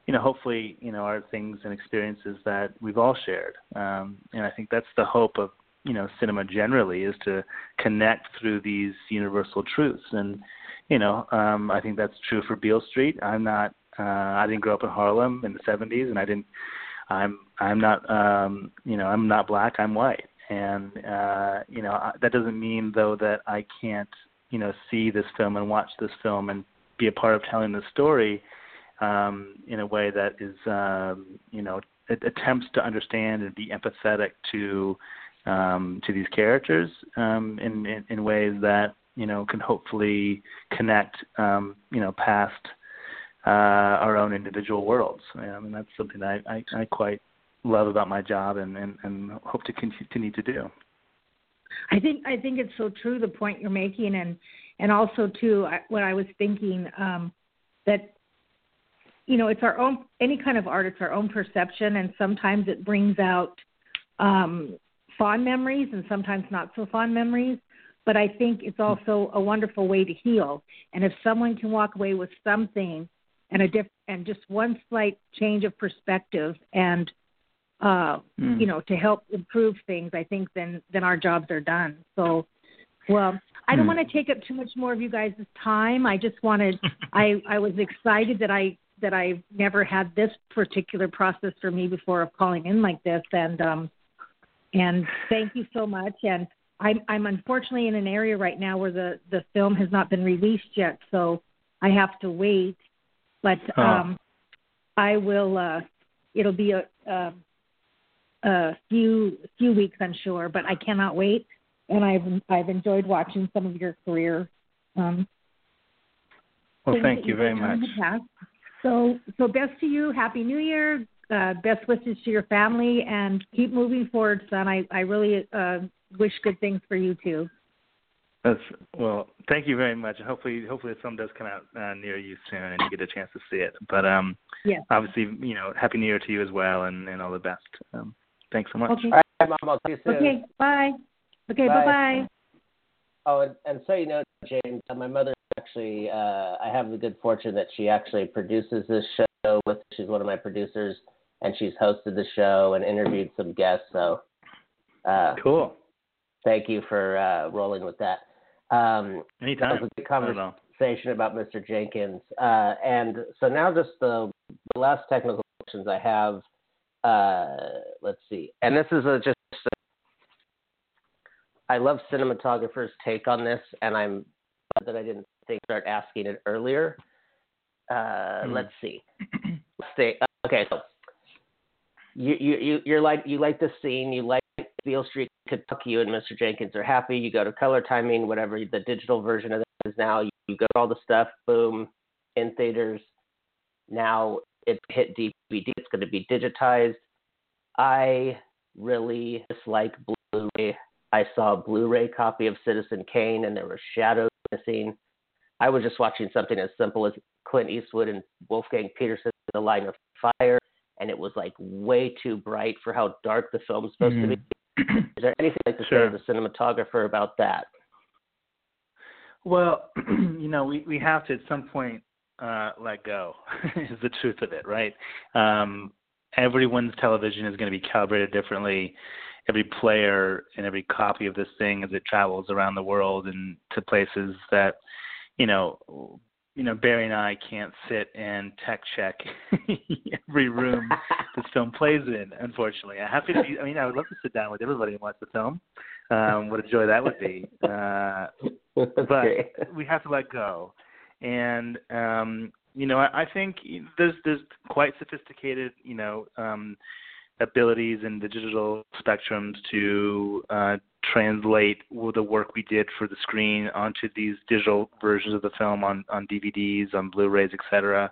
you know hopefully you know are things and experiences that we've all shared. Um and i think that's the hope of you know cinema generally is to connect through these universal truths. And you know um i think that's true for beale street. I'm not uh i didn't grow up in harlem in the 70s and i didn't i'm i'm not um you know i'm not black i'm white. And uh you know I- that doesn't mean though that i can't you know see this film and watch this film and be a part of telling the story um in a way that is um you know attempts to understand and be empathetic to um, to these characters um, in, in, in ways that you know can hopefully connect um, you know past uh, our own individual worlds. I mean that's something that I, I, I quite love about my job and, and, and hope to continue to do. I think I think it's so true the point you're making, and and also too what I was thinking um, that you know it's our own any kind of art, it's our own perception, and sometimes it brings out um, fond memories, and sometimes not so fond memories. But I think it's also a wonderful way to heal, and if someone can walk away with something and a diff- and just one slight change of perspective and uh, Mm. you know, to help improve things, I think then then our jobs are done. So Well, I don't Hmm. want to take up too much more of you guys' time. I just wanted I I was excited that I that I never had this particular process for me before of calling in like this and um and thank you so much and I'm I'm unfortunately in an area right now where the the film has not been released yet, so I have to wait. But Oh. um I will uh it'll be a a, a few few weeks I'm sure, but I cannot wait and I've I've enjoyed watching some of your career um Well, thank you very much. So, so best to you. Happy New Year. Uh, best wishes to your family, and keep moving forward, son. I, I really uh, wish good things for you too. That's well. Thank you very much. Hopefully, hopefully the film does come out uh, near you soon, and you get a chance to see it. But um, Yes. obviously, you know, happy New Year to you as well, and, and all the best. Um, thanks so much. Okay. All right, Mom. I'll see you soon. Okay. Bye. Okay. Bye. Bye. Bye. Oh, and, and so you know, James, uh, my mother actually, uh, I have the good fortune that she actually produces this show with. She's one of my producers, and she's hosted the show and interviewed some guests. So, uh, Cool. thank you for uh, rolling with that. Um, that Anytime. was a good Not at all. conversation about Mr. Jenkins. Uh, and so now, just the, the last technical questions I have. Uh, let's see, and this is a, just. A, I love cinematographers' take on this, and I'm glad that I didn't think start asking it earlier. Let's see. Let's see. Okay, so you you you you're like you like the scene. You like Beale Street, Kentucky. You and Mr. Jenkins are happy. You go to color timing, whatever the digital version of that is now. You, you go all the stuff. Boom, in theaters. Now it's hit DVD. It's going to be digitized. I really dislike Blu-ray. I saw a Blu-ray copy of Citizen Kane, and there were shadows missing. I was just watching something as simple as Clint Eastwood and Wolfgang Petersen, The Line of Fire, and it was like way too bright for how dark the film's supposed to be. Is there anything like to Sure. say as a cinematographer about that? Well, you know, we we have to at some point uh, let go. is the truth of it, right? Um, everyone's television is going to be calibrated differently. Every player and every copy of this thing, as it travels around the world and to places that, you know, you know, Barry and I can't sit and tech check every room this film plays in. Unfortunately, I have to. Be, I mean, I would love to sit down with everybody and watch the film. Um, what a joy that would be. Uh, but we have to let go. And um, you know, I, I think there's there's quite sophisticated, you know, um, abilities in the digital spectrums to uh, translate the work we did for the screen onto these digital versions of the film on on DVDs, on Blu-rays, etc.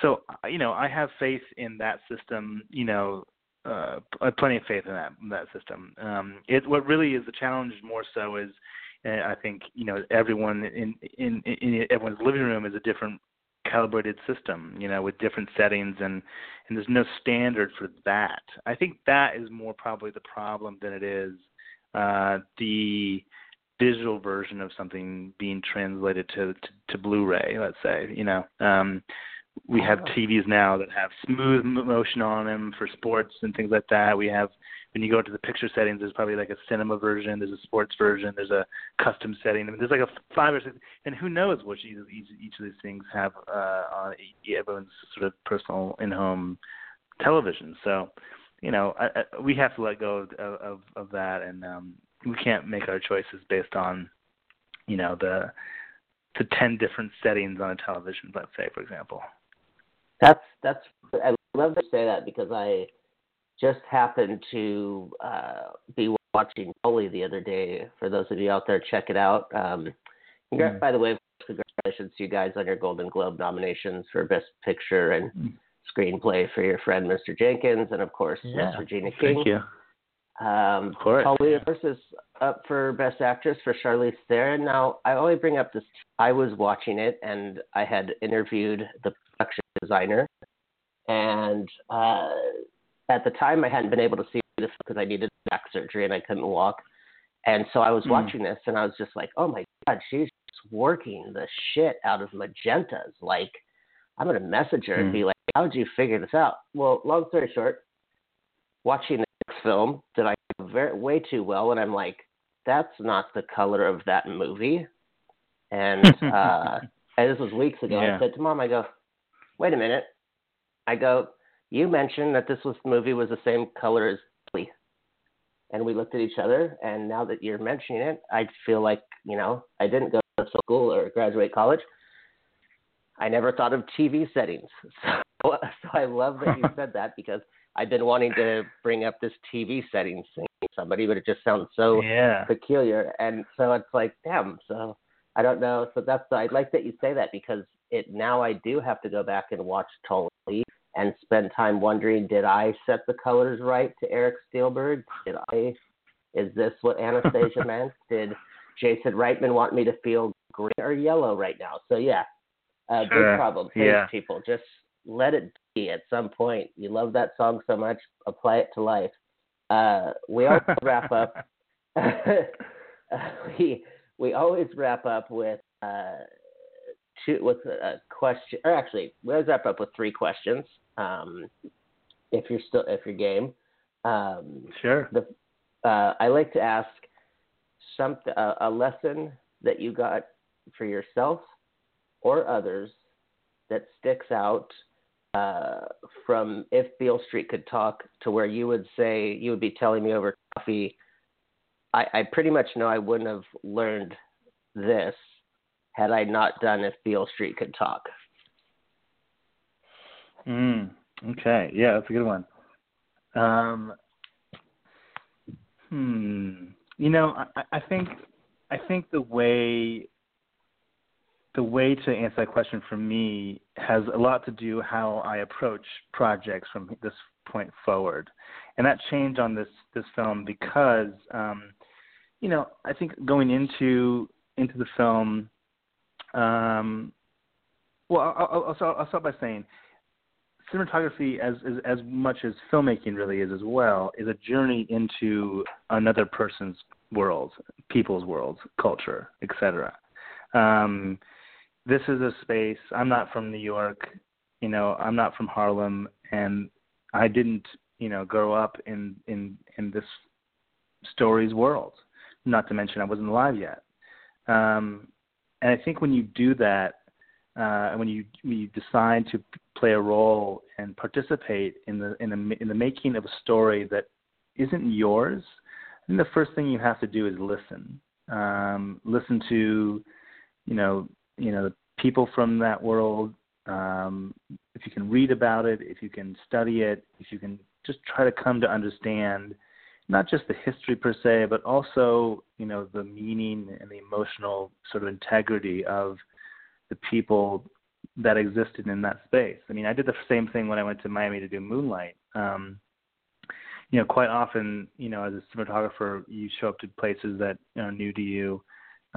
So you know, I have faith in that system. You know, uh, plenty of faith in that in that system. Um, it what really is the challenge more so is and I think you know everyone in, in in everyone's living room is a different calibrated system, you know, with different settings and and there's no standard for that. I think that is more probably the problem than it is uh, the digital version of something being translated to, to to Blu-ray. Let's say, you know, um, we have Oh. TVs now that have smooth motion on them for sports and things like that. We have when you go into the picture settings, there's probably like a cinema version, there's a sports version, there's a custom setting. I mean, there's like a five or six, and who knows what each, each, each of these things have uh, on e- everyone's sort of personal in-home television. So, you know, I, I, we have to let go of, of of that, and um, we can't make our choices based on, you know, the the ten different settings on a television. Let's say, for example. That's that's I love to say that because I just happened to uh, be watching Tully the other day. For those of you out there, check it out. Um, Mm. By the way, congratulations to you guys on your Golden Globe nominations for Best Picture and Mm. Screenplay for your friend Mr. Jenkins, and of course Yeah. Miss Regina King. Thank you. Um, Of course. Paulina First is up for Best Actress for Charlize Theron. Now, I only bring up this. I was watching it, and I had interviewed the production designer, and uh, at the time, I hadn't been able to see this because I needed back surgery and I couldn't walk. And so I was Hmm. watching this, and I was just like, "Oh my God, she's just working the shit out of magentas." Like, I'm gonna message her and Hmm. be like, "How did you figure this out?" Well, long story short, watching this film that I very way too well, and I'm like, that's not the color of that movie. And uh, and this was weeks ago. Yeah. I said to mom, I go, wait a minute. I go, you mentioned that this was movie was the same color as Tully. And we looked at each other, and now that you're mentioning it, I feel like you know I didn't go to school or graduate college. I never thought of TV settings, so, so I love that you said that because I've been wanting to bring up this TV settings thing somebody, but it just sounds so yeah. peculiar. And so it's like, damn. So I don't know. So that's I like that you say that because it now I do have to go back and watch Tully and spend time wondering, did I set the colors right to Eric Steelberg? Did I? Is this what Anastasia meant? Did Jason Reitman want me to feel green or yellow right now? So yeah, uh, Sure. big problem. Thanks, Yeah. people. Just let it be at some point. You love that song so much, apply it to life. Uh, we also wrap up. we we always wrap up with uh, two with a question, or actually, we always wrap up with three questions. Um, if you're still if you're game, um, Sure. the uh, I like to ask something a, a lesson that you got for yourself or others that sticks out uh, from if Beale Street could talk to where you would say you would be telling me over coffee. I, I pretty much know I wouldn't have learned this had I not done if Beale Street could talk. Mm, okay. Yeah, that's a good one. Um, hmm. You know, I, I think I think the way the way to answer that question for me has a lot to do how I approach projects from this point forward, and that changed on this this film because um, you know I think going into into the film. Um, well, I'll, I'll, I'll, start, by saying cinematography, as, as as much as filmmaking really is as well, is a journey into another person's world, people's world, culture, etc. this is a space. I'm not from New York, you know. I'm not from Harlem, and I didn't, you know, grow up in in in this story's world. Not to mention, I wasn't alive yet. Um, and I think when you do that, uh, when you when you decide to play a role and participate in the in the in the making of a story that isn't yours, the first thing you have to do is listen. Um, listen to, you know, you know, the people from that world. Um, if you can read about it, if you can study it, if you can just try to come to understand not just the history per se, but also you know the meaning and the emotional sort of integrity of the people that existed in that space. I mean, I did the same thing when I went to Miami to do Moonlight. Um, you know, quite often, you know, as a cinematographer, you show up to places that are new to you.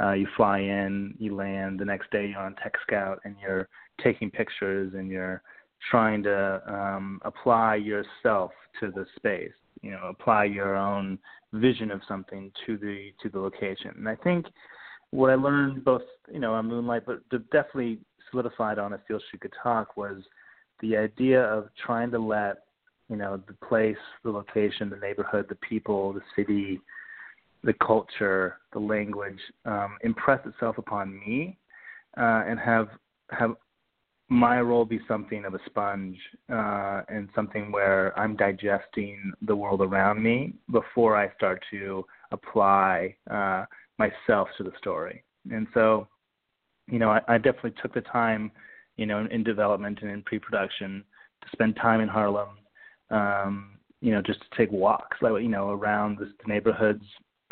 Uh, you fly in, you land. The next day, you're on Tech Scout, and you're taking pictures, and you're trying to um, apply yourself to the space. You know, apply your own vision of something to the to the location. And I think what I learned both, you know, on Moonlight, but definitely solidified on If Beale Street Could Talk was the idea of trying to let, you know, the place, the location, the neighborhood, the people, the city, the culture, the language, um, impress itself upon me, uh, and have have my role be something of a sponge uh, and something where I'm digesting the world around me before I start to apply uh, myself to the story. And so, you know, I, I definitely took the time, you know, in, in development and in pre-production to spend time in Harlem, um, you know, just to take walks, like you know, around the, the neighborhoods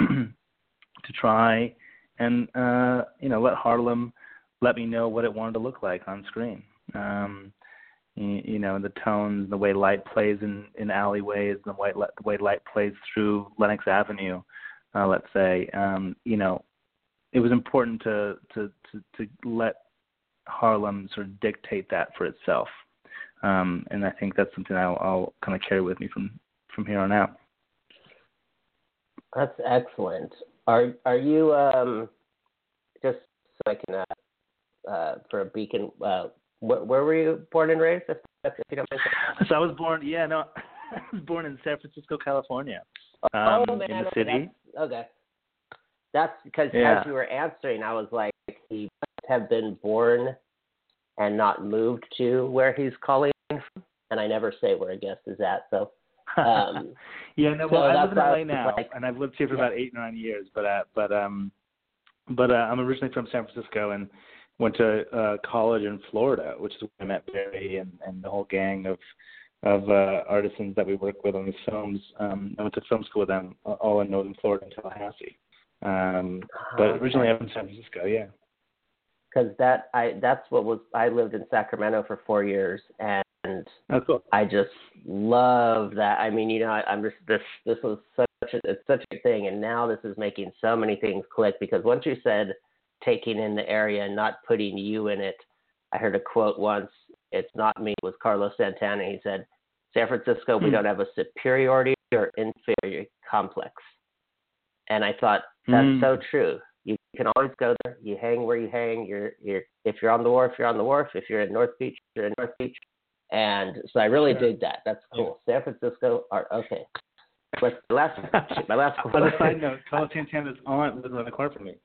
to try and uh, you know let Harlem let me know what it wanted to look like on screen. Um, you, you know, the tones, the way light plays in in alleyways, the way the way light plays through Lenox Avenue uh, let's say, um, you know, it was important to, to, to, to let Harlem sort of dictate that for itself. Um, and I think that's something I'll, I'll kind of carry with me from, from here on out. That's excellent. Are are you um, just so I can uh, uh, for a beacon? Uh, wh- where were you born and raised? If, if you don't mind. So I was born, yeah, no, I was born in San Francisco, California, oh um, man, in the okay, city. that's- Okay. That's because Yeah. as you were answering, I was like, he must have been born and not moved to where he's calling from. And I never say where a guest is at. So, um, yeah, no. so Well, I live in LA now, like- and I've lived here for Yeah. about eight nine years. But uh, but um, but uh, I'm originally from San Francisco and went to uh, college in Florida, which is where I met Barry and and the whole gang of of uh, artisans that we work with on these films. Um, I went to film school with them, all in Northern Florida in Tallahassee. Um, but originally I'm from San Francisco. Yeah. because that I that's what was I lived in Sacramento for four years and Oh, cool. I just love that. I mean, you know, I, I'm just this this was such a it's such a thing, and now this is making so many things click because once you said taking in the area and not putting you in it, I heard a quote once. It's not me. It was Carlos Santana. He said, "San Francisco, we Hmm. don't have a superiority or inferiority complex," and I thought that's Hmm. so true. You can always go there. You hang where you hang. You're you're if you're on the wharf, you're on the wharf. If you're in North Beach, you're in North Beach. And so I really Sure. dig that. That's cool. San Francisco are okay. But my last shit, my last On a side note, Carlos Santana's aunt lives on the corner from me.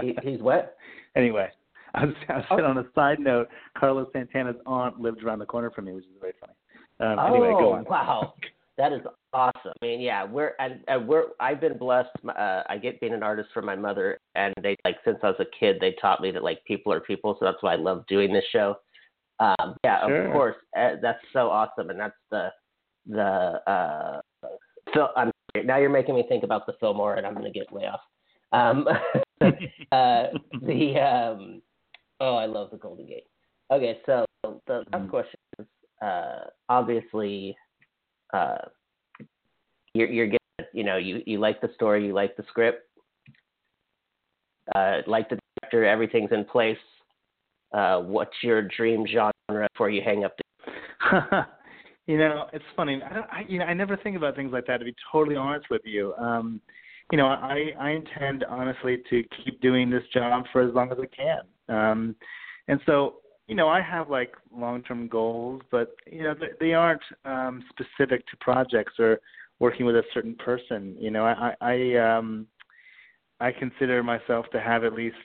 he, he's what? Anyway, I was, I Oh. saying on a side note, Carlos Santana's aunt lived around the corner from me, which is very funny. Um, oh anyway, go on. wow, that is awesome. I mean, yeah, we're and, and we're I've been blessed. Uh, I get being an artist from my mother, and they like since I was a kid, they taught me that like people are people, so that's why I love doing this show. Um, yeah, Sure. of course, uh, that's so awesome, and that's the the uh, so I'm now you're making me think about the Fillmore, and I'm going to get way off. Um, uh, the um, oh, I love the Golden Gate. Okay, so the last Mhm. question is uh, obviously uh, you're you're getting you know you you like the story, you like the script, uh, like the director, everything's in place. Uh, what's your dream genre before you hang up? The- you know, it's funny. I don't. I, you know, I never think about things like that. To be totally honest with you, um, you know, I I intend honestly to keep doing this job for as long as I can. Um, and so, you know, I have like long-term goals, but you know, they, they aren't um, specific to projects or working with a certain person. You know, I I um, I consider myself to have at least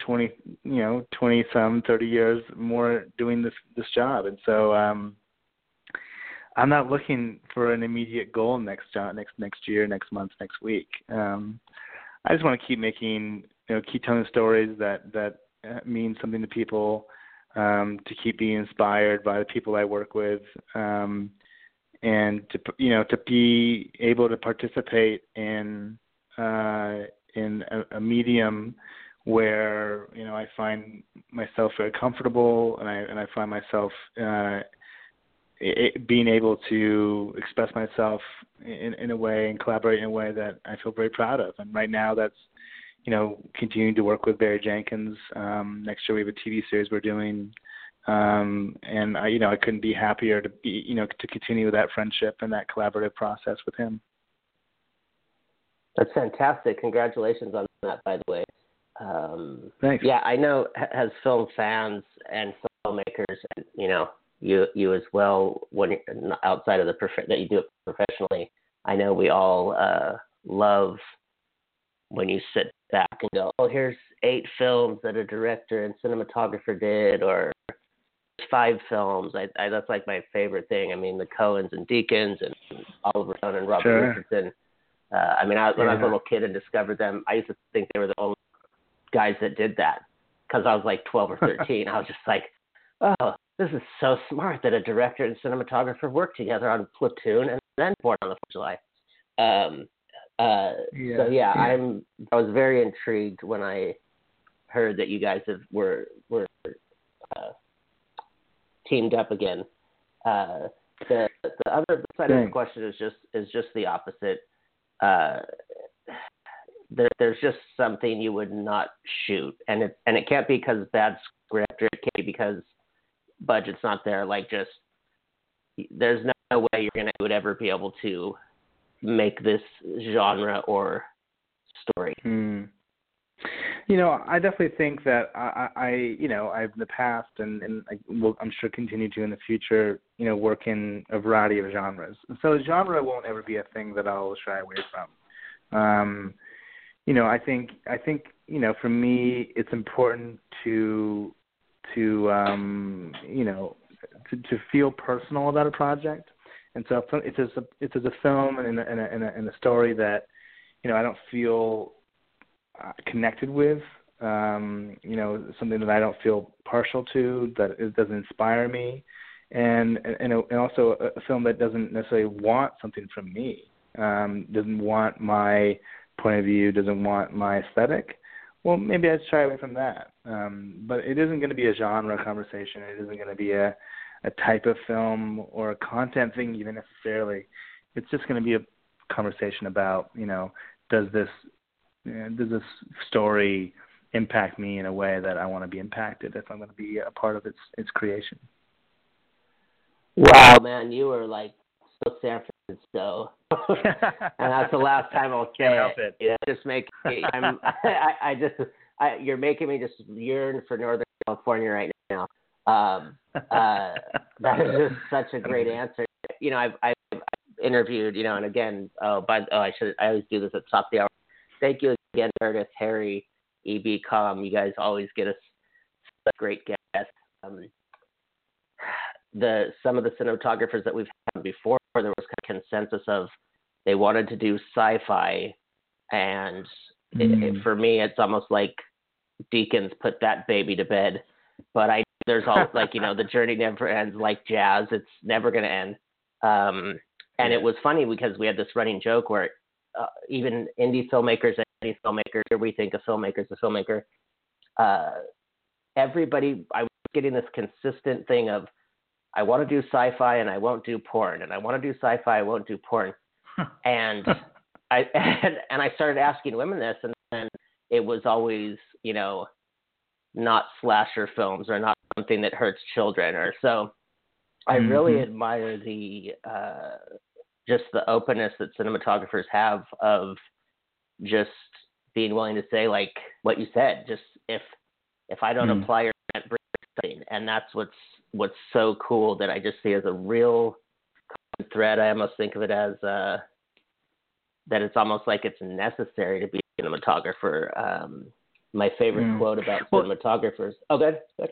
20 you know 20 some 30 years more doing this this job. And so um i'm not looking for an immediate goal next job next next year next month next week. Um i just want to keep making you know keep telling stories that that uh, mean something to people um to keep being inspired by the people i work with um and to you know to be able to participate in uh in a, a medium where you know I find myself very comfortable and I and I find myself uh, it, being able to express myself in in a way and collaborate in a way that I feel very proud of. And right now, that's you know continuing to work with Barry Jenkins. Um, next year we have a TV series we're doing. Um, and I, you know, I couldn't be happier to be, you know, to continue with that friendship and that collaborative process with him. That's fantastic. Congratulations on that, by the way. Um, Thanks. Yeah, I know as film fans and filmmakers, and you know you you as well when outside of the prof- that you do it professionally. I know we all uh, love when you sit back and go, "Oh, here's eight films that a director and cinematographer did," or five films. I, I that's like my favorite thing. I mean, the Coens and Deakins and Oliver Stone and Robert Sure. Richardson. Uh, I mean, I, when I was a little kid and discovered them, I used to think they were the only guys that did that because I was like 12 or 13. I was just like, oh, this is so smart that a director and cinematographer work together on Platoon and then Born on the Fourth of July. Um, uh, Yeah, So yeah, yeah. I'm. I was very intrigued when I heard that you guys have, were were uh, teamed up again. Uh, the the other side of the question is just is just the opposite. Uh, there, there's just something you would not shoot, and it and it can't be because bad script, or it can't be because budget's not there. Like just there's no way you're gonna would ever be able to make this genre or story. Hmm. You know, I definitely think that I, I, I you know, I've in the past and and I will, I'm sure continue to in the future, you know, work in a variety of genres. So genre won't ever be a thing that I'll shy away from. Um, you know, I think I think you know, for me, it's important to to um, you know to, to feel personal about a project. And so if it's a it's a film and a, and a, and a, and a story that you know I don't feel uh, connected with, um, you know, something that I don't feel partial to, that it doesn't inspire me, and and, and also a film that doesn't necessarily want something from me, um, doesn't want my point of view, doesn't want my aesthetic. Well, maybe I'd shy away from that. Um, but it isn't going to be a genre conversation. It isn't going to be a a type of film or a content thing even necessarily. It's just going to be a conversation about you know does this you know, does this story impact me in a way that I want to be impacted if I'm going to be a part of its its creation. Wow, man, you were like San Francisco, and that's the last time I'll say Can't it. it. just make I'm, I, I just, I, you're making me just yearn for Northern California right now. Um, uh, that is just such a great answer. You know, I've, I've interviewed, you know, and again, oh, but oh, I should, I always do this at the top of the hour. Thank you again, Meredith, Harry, EB Com. You guys always get us such great guests. Um, the some of the cinematographers that we've had before, there was kind of consensus of they wanted to do sci-fi, and mm. it, it, for me, it's almost like Deakins put that baby to bed. But I there's all like you know the journey never ends like jazz. It's never going to end. Um, and it was funny because we had this running joke where uh, even indie filmmakers and indie filmmakers, we think a filmmaker is a filmmaker. Uh, everybody, I was getting this consistent thing of, I want to do sci-fi and I won't do porn, and I want to do sci-fi, I won't do porn, and I and, and I started asking women this, and then it was always, you know, not slasher films or not something that hurts children, or so. I mm-hmm. really admire the uh, just the openness that cinematographers have of just being willing to say like what you said just if if i don't mm. apply or bring something and that's what's what's so cool that i just see as a real thread i almost think of it as uh that it's almost like it's necessary to be a cinematographer um my favorite mm. quote about well, cinematographers oh good good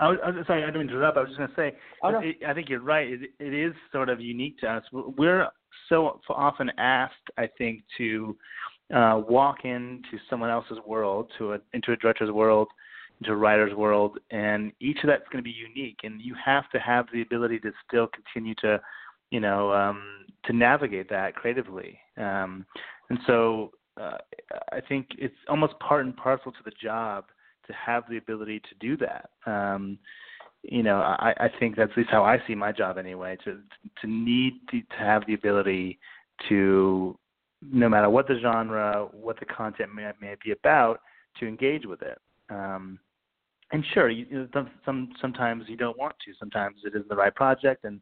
I was, I was sorry, I didn't interrupt. I was just going to say, oh, no. it, I think you're right. It, it is sort of unique to us. We're so often asked, I think, to uh, walk into someone else's world, to a, into a director's world, into writer's world, and each of that's going to be unique. And you have to have the ability to still continue to, you know, um, to navigate that creatively. Um, and so uh, I think it's almost part and parcel to the job to have the ability to do that. Um, you know, I, I think that's at least how I see my job anyway. To to need to, to have the ability to, no matter what the genre, what the content may, may be about, to engage with it. Um, and sure, you, some sometimes you don't want to. Sometimes it isn't the right project, and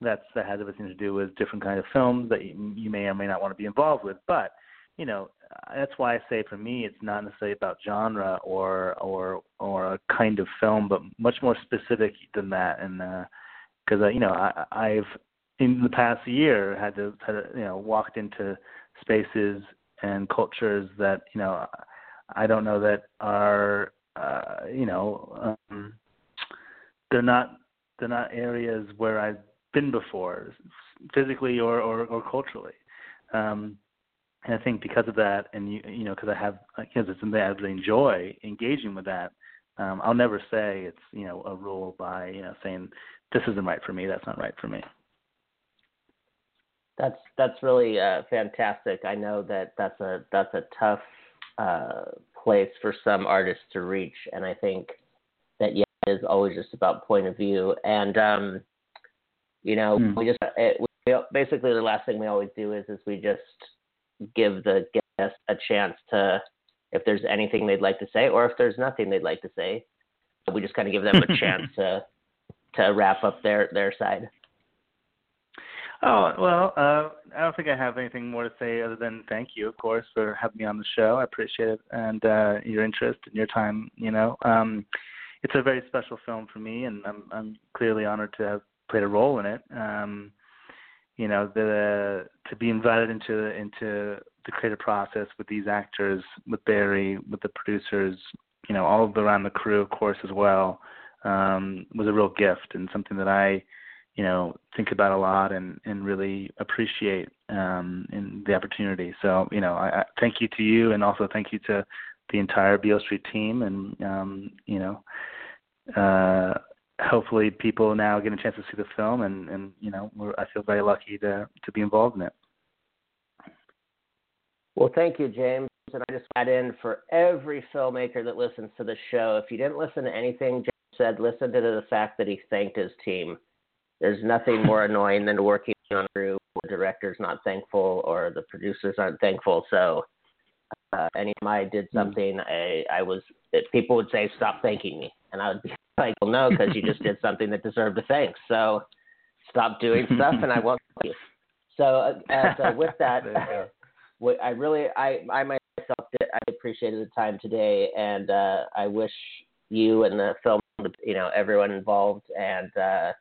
that's that has everything to do with different kind of films that you, you may or may not want to be involved with. But you know, that's why I say for me it's not necessarily about genre or or or a kind of film, but much more specific than that. And because uh, uh, you know I, I've in the past year had to, had to you know walked into spaces and cultures that you know I don't know that are uh, you know um, they're not they're not areas where I've been before physically or or, or culturally. Um, and I think because of that, and you you know, because I have because it's something I really enjoy engaging with that. Um, I'll never say it's you know a rule by you know saying this isn't right for me, that's not right for me. That's that's really uh, fantastic. I know that that's a that's a tough uh, place for some artists to reach, and I think that yeah, it is always just about point of view. And um, you know, mm. we just it, we, basically the last thing we always do is is we just give the guest a chance to, if there's anything they'd like to say, or if there's nothing they'd like to say, we just kind of give them a chance to to wrap up their their side. Oh well, uh, I don't think I have anything more to say other than thank you, of course, for having me on the show. I appreciate it and uh, your interest and your time. You know, um, it's a very special film for me, and I'm I'm clearly honored to have played a role in it. Um, you know the to be invited into into the creative process with these actors, with Barry, with the producers, you know, all around the crew, of course, as well, um, was a real gift and something that I, you know, think about a lot and and really appreciate um, in the opportunity. So, you know, I, I thank you to you, and also thank you to the entire Beale Street team, and um, you know, uh, hopefully people now get a chance to see the film, and and you know, I feel very lucky to to be involved in it. Well, thank you, James. And I just add in for every filmmaker that listens to the show, if you didn't listen to anything James said, listen to the fact that he thanked his team. There's nothing more annoying than working on a crew where the director's not thankful or the producers aren't thankful. So, uh, anytime I did hmm. something, I, I was, people would say, stop thanking me. And I would be like, well, no, because you just did something that deserved a thanks. So, stop doing stuff and I won't thank you. So, uh, uh, so with that, I really, I, I myself, did, I appreciated the time today, and uh, I wish you and the film, you know, everyone involved, and uh,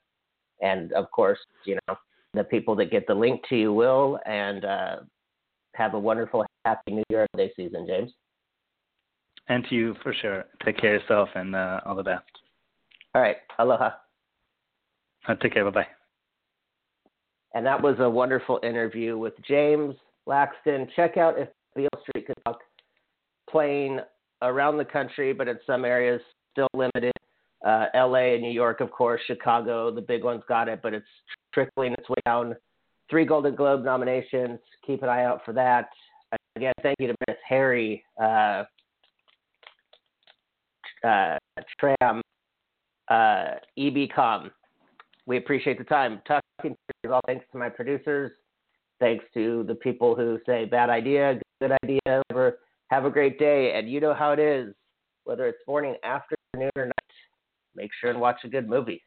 and of course, you know, the people that get the link to you will, and uh, have a wonderful, happy New Year holiday season, James. And to you for sure. Take care of yourself, and uh, all the best. All right, aloha. Uh, take care. Bye bye. And that was a wonderful interview with James. Laxton. Check out if Beale Street could talk playing around the country, but in some areas still limited. Uh, LA and New York, of course, Chicago, the big ones got it, but it's trickling its way down. Three Golden Globe nominations. Keep an eye out for that. Again, thank you to Miss Harry uh, uh, Tram, uh, EBCom. We appreciate the time. Talking to all thanks to my producers, Thanks to the people who say bad idea, good idea, whatever. Have a great day. And you know how it is. Whether it's morning, afternoon, or night, make sure and watch a good movie.